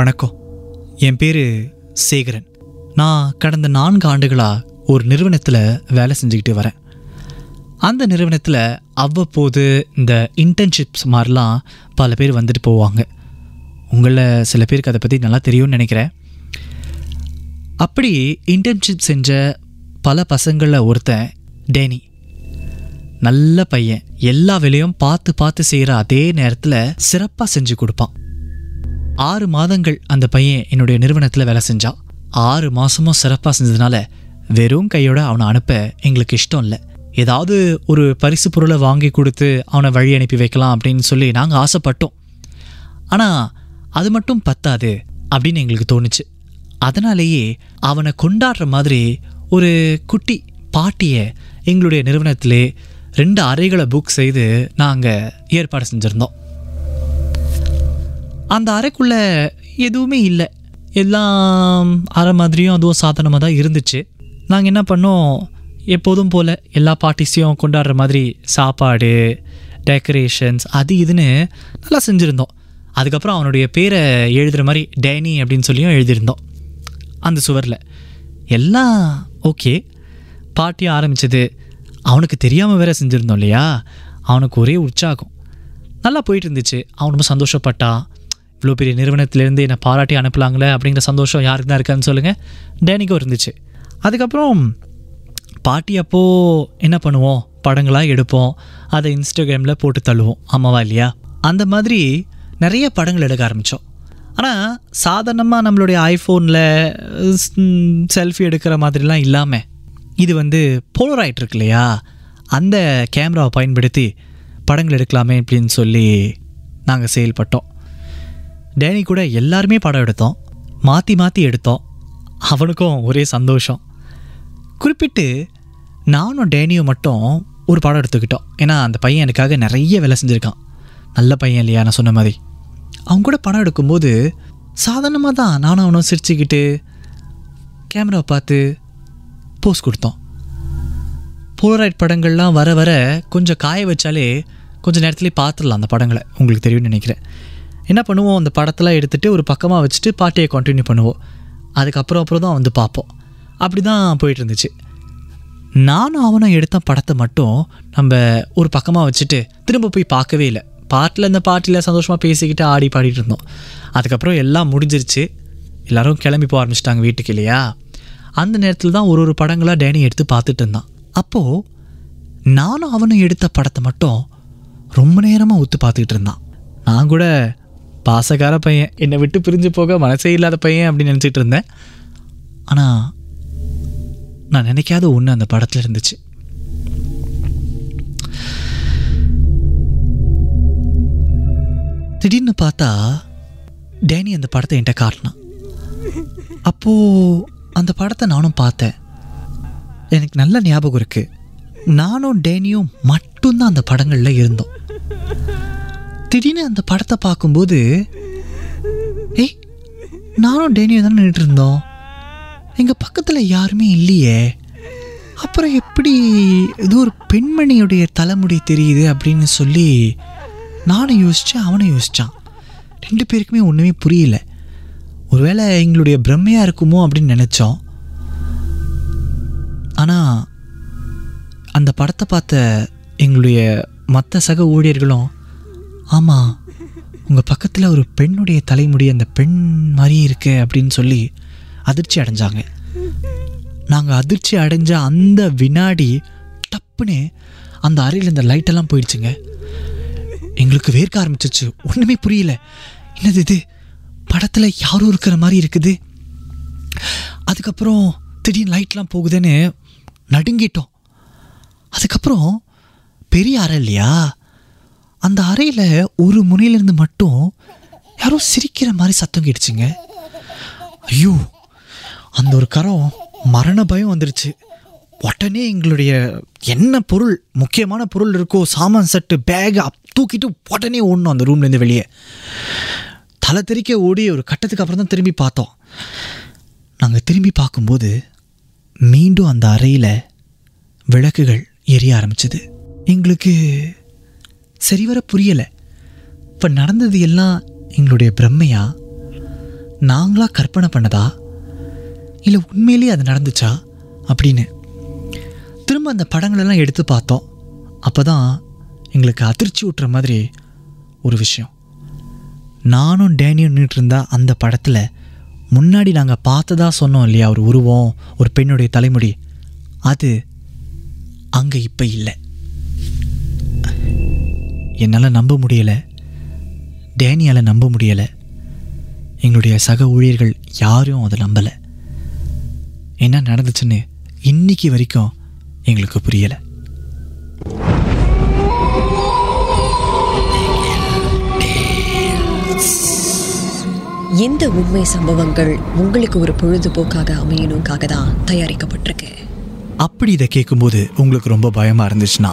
வணக்கம். என் பேர் சேகரன். நான் கடந்த நான்கு ஆண்டுகளாக ஒரு நிறுவனத்தில் வேலை செஞ்சுக்கிட்டு வரேன். அந்த நிறுவனத்தில் அவ்வப்போது இந்த இன்டர்ன்ஷிப்ஸ் மாதிரிலாம் பல பேர் வந்துட்டு போவாங்க. உங்களில் சில பேருக்கு அதை பற்றி நல்லா தெரியும்னு நினைக்கிறேன். அப்படி இன்டர்ன்ஷிப் செஞ்ச பல பசங்களில் ஒருத்தன் டேனி. நல்ல பையன். எல்லா வேலையும் பார்த்து பார்த்து செய்கிற அதே நேரத்தில் சிறப்பாக செஞ்சு கொடுப்பான். ஆறு மாதங்கள் அந்த பையன் என்னுடைய நிறுவனத்தில் வேலை செஞ்சான். ஆறு மாதமும் சிறப்பாக செஞ்சதுனால வெறும் கையோட அவனை அனுப்ப எங்களுக்கு இஷ்டம் இல்லை. ஏதாவது ஒரு பரிசு பொருளை வாங்கி கொடுத்து அவனை வழி அனுப்பி வைக்கலாம் அப்படின்னு சொல்லி நாங்கள் ஆசைப்பட்டோம். ஆனால் அது மட்டும் பத்தாது அப்படின்னு எங்களுக்கு தோணுச்சு. அதனாலேயே அவனை கொண்டாடுற மாதிரி ஒரு குட்டி பாட்டியை எங்களுடைய நிறுவனத்திலே ரெண்டு அறைகளை புக் செய்து நாங்கள் ஏற்பாடு செஞ்சுருந்தோம். அந்த அறைக்குள்ள எதுவுமே இல்லை. எல்லாம் அறை மாதிரியும் அதுவும் சாதனமாக தான் இருந்துச்சு. நாங்கள் என்ன பண்ணோம்? எப்போதும் போல் எல்லா பார்ட்டிஸையும் கொண்டாடுற மாதிரி சாப்பாடு டெக்கரேஷன்ஸ் அது இதுன்னு நல்லா செஞ்சுருந்தோம். அதுக்கப்புறம் அவனுடைய பேரை எழுதுகிற மாதிரி டேனி அப்படின்னு சொல்லியும் எழுதியிருந்தோம். அந்த சுவரில். எல்லாம் ஓகே. பார்ட்டி ஆரம்பித்தது அவனுக்கு தெரியாமல் வேற செஞ்சுருந்தோம் இல்லையா? அவனுக்கு ஒரே உற்சாகம். நல்லா போயிட்டு இருந்துச்சு. அவன் ரொம்ப சந்தோஷப்பட்டான். இவ்வளோ பெரிய நிறுவனத்திலேருந்து என்னை பாராட்டி அனுப்பலாங்களே அப்படிங்கிற சந்தோஷம் யாருக்கு தான் இருக்கான்னு சொல்லுங்கள் டேனிக்கும் இருந்துச்சு. அதுக்கப்புறம் பாட்டி அப்போது என்ன பண்ணுவோம்? படங்களாக எடுப்போம். அதை இன்ஸ்டாகிராமில் போட்டு தள்ளுவோம். ஆமாவா இல்லையா? அந்த மாதிரி நிறைய படங்கள் எடுக்க ஆரம்பித்தோம் ஆனால் சாதாரணமாக நம்மளுடைய ஐஃபோனில் செல்ஃபி எடுக்கிற மாதிரிலாம் இல்லாமல் இது வந்து போலராய்ட் இருக்கு இல்லையா? அந்த கேமராவை பயன்படுத்தி படங்கள் எடுக்கலாமே அப்படின்னு சொல்லி நாங்கள் செயல்பட்டோம். டேனி கூட எல்லாருமே படம் எடுத்தோம். மாற்றி மாற்றி எடுத்தோம். அவனுக்கும் ஒரே சந்தோஷம். குறிப்பிட்டு நானும் டேனியும் மட்டும் ஒரு படம் எடுத்துக்கிட்டோம். ஏன்னா அந்த பையன் எனக்காக நிறைய வேலை செஞ்சுருக்கான். நல்ல பையன் இல்லையா நான் சொன்ன மாதிரி. அவங்க கூட படம் எடுக்கும்போது சாதாரணமாக தான் நானும் அவனும் சிரிச்சுக்கிட்டு கேமராவை பார்த்து போஸ் கொடுத்தோம். போலராய்ட் படங்கள்லாம் வர வர கொஞ்சம் காய வச்சாலே கொஞ்சம் நேரத்துலேயே பார்த்துடலாம் அந்த படங்களை. உங்களுக்கு தெரியும்னு நினைக்கிறேன். என்ன பண்ணுவோம்? அந்த படத்தெல்லாம் எடுத்துகிட்டு ஒரு பக்கமாக வச்சுட்டு பாட்டியை கண்டினியூ பண்ணுவோம். அதுக்கப்புறம் அப்புறம் தான் வந்து பார்ப்போம். அப்படி தான் போயிட்டு இருந்துச்சு நானும் அவனும் எடுத்த படத்தை மட்டும் நம்ம ஒரு பக்கமாக வச்சுட்டு திரும்ப போய் பார்க்கவே இல்லை. பாட்டில் இந்த பாட்டில் சந்தோஷமாக பேசிக்கிட்டு ஆடி பாடிட்டு இருந்தோம். அதுக்கப்புறம் எல்லாம் முடிஞ்சிருச்சு. எல்லோரும் கிளம்பி போக ஆரம்பிச்சிட்டாங்க வீட்டுக்கு இல்லையா? அந்த நேரத்தில் தான் ஒரு ஒரு படங்களாக டேனி எடுத்து பார்த்துட்டு இருந்தான். அப்போது நானும் அவனும் எடுத்த படத்தை மட்டும் ரொம்ப நேரமாக ஒத்து பார்த்துக்கிட்டு இருந்தான். நான் கூட பாசக்கார பையன். என்னை விட்டு பிரிஞ்சு போக மனசே இல்லாத பையன் அப்படின்னு நினச்சிட்டு இருந்தேன். ஆனால் நான் நினைக்காத ஒன்று அந்த படத்தில் இருந்துச்சு. திடீர்னு பார்த்தா டேனி அந்த படத்தை என்கிட்ட காட்டினான். அப்போது அந்த படத்தை நானும் பார்த்தேன். எனக்கு நல்ல ஞாபகம் இருக்குது நானும் டேனியும் மட்டும்தான் அந்த படங்களில் இருந்தோம். திடீர்னு அந்த படத்தை பார்க்கும்போது ஏய் நானும் டேனியும் தானே நின்றுட்டு இருந்தோம் எங்கள் பக்கத்தில் யாருமே இல்லையே. அப்புறம் எப்படி ஏதோ ஒரு பெண்மணியுடைய தலைமுடி தெரியுது அப்படின்னு சொல்லி நானும் யோசித்தேன் அவனும் யோசித்தான் ரெண்டு பேருக்குமே ஒன்றுமே புரியல. ஒருவேளை எங்களுடைய பிரம்மையாக இருக்குமோ அப்படின்னு நினச்சோம். ஆனால் அந்த படத்தை பார்த்த எங்களுடைய மற்ற சக ஊழியர்களும் ஆமாம் உங்கள் பக்கத்தில் ஒரு பெண்ணுடைய தலைமுடி அந்த பெண் மாதிரி இருக்கு அப்படின்னு சொல்லி அதிர்ச்சி அடைஞ்சாங்க. நாங்கள் அதிர்ச்சி அடைஞ்ச அந்த வினாடி டப்புன்னு அந்த அறையில் இந்த லைட்டெல்லாம் போயிடுச்சுங்க. எங்களுக்கு வேர்க்க ஆரம்பிச்சிச்சு. ஒன்றுமே புரியல. என்னது இது? படத்தில் யாரும் இருக்கிற மாதிரி இருக்குது. அதுக்கப்புறம் திடீர்னு லைட்லாம் போகுதுன்னு நடுங்கிட்டோம். அதுக்கப்புறம் பெரிய அறை இல்லையா? அந்த அறையில் ஒரு முனையிலேருந்து மட்டும் யாரோ சிரிக்கிற மாதிரி சத்தம் கேட்டுச்சுங்க. ஐயோ அந்த ஒரு கரம் மரண பயம் வந்துருச்சு. உடனே எங்களுடைய என்ன பொருள் முக்கியமான பொருள் இருக்கோ சாமான் செட்டு பேக் தூக்கிட்டு உடனே ஓடணும் அந்த ரூம்லேருந்து வெளியே. தலை தெறிக்க ஓடி ஒரு கட்டத்துக்கு அப்புறம் தான் திரும்பி பார்த்தோம். நாங்கள் திரும்பி பார்க்கும்போது மீண்டும் அந்த அறையில் விளக்குகள் எரிய ஆரம்பிச்சது. எங்களுக்கு சரிவர புரியலை. இப்போ நடந்தது எல்லாம் எங்களுடைய பிரம்மையா? நாங்களாக கற்பனை பண்ணதா? இல்லை உண்மையிலேயே அது நடந்துச்சா? அப்படின்னு. திரும்ப அந்த படங்களெல்லாம் எடுத்து பார்த்தோம். அப்போ தான் எங்களுக்கு அதிர்ச்சி ஊட்டுற மாதிரி ஒரு விஷயம். நானும் டேனியும் நின்றுட்டு அந்த படத்தில் முன்னாடி நாங்கள் பார்த்ததா சொன்னோம் இல்லையா? ஒரு உருவம் ஒரு பெண்ணுடைய தலைமுடி. அது அங்கே இப்போ இல்லை. என்னால் நம்ப முடியலை. டேனியால் நம்ப முடியலை. எங்களுடைய சக ஊழியர்கள் யாரும் அதை நம்பலை. என்ன நடந்துச்சுன்னு இன்னைக்கு வரைக்கும் எங்களுக்கு புரியலை. இந்த உண்மை சம்பவங்கள் உங்களுக்கு ஒரு பொழுதுபோக்காக அமையணுக்காக தான் தயாரிக்கப்பட்டிருக்கு. அப்படி இதை கேட்கும்போது உங்களுக்கு ரொம்ப பயமாக இருந்துச்சுன்னா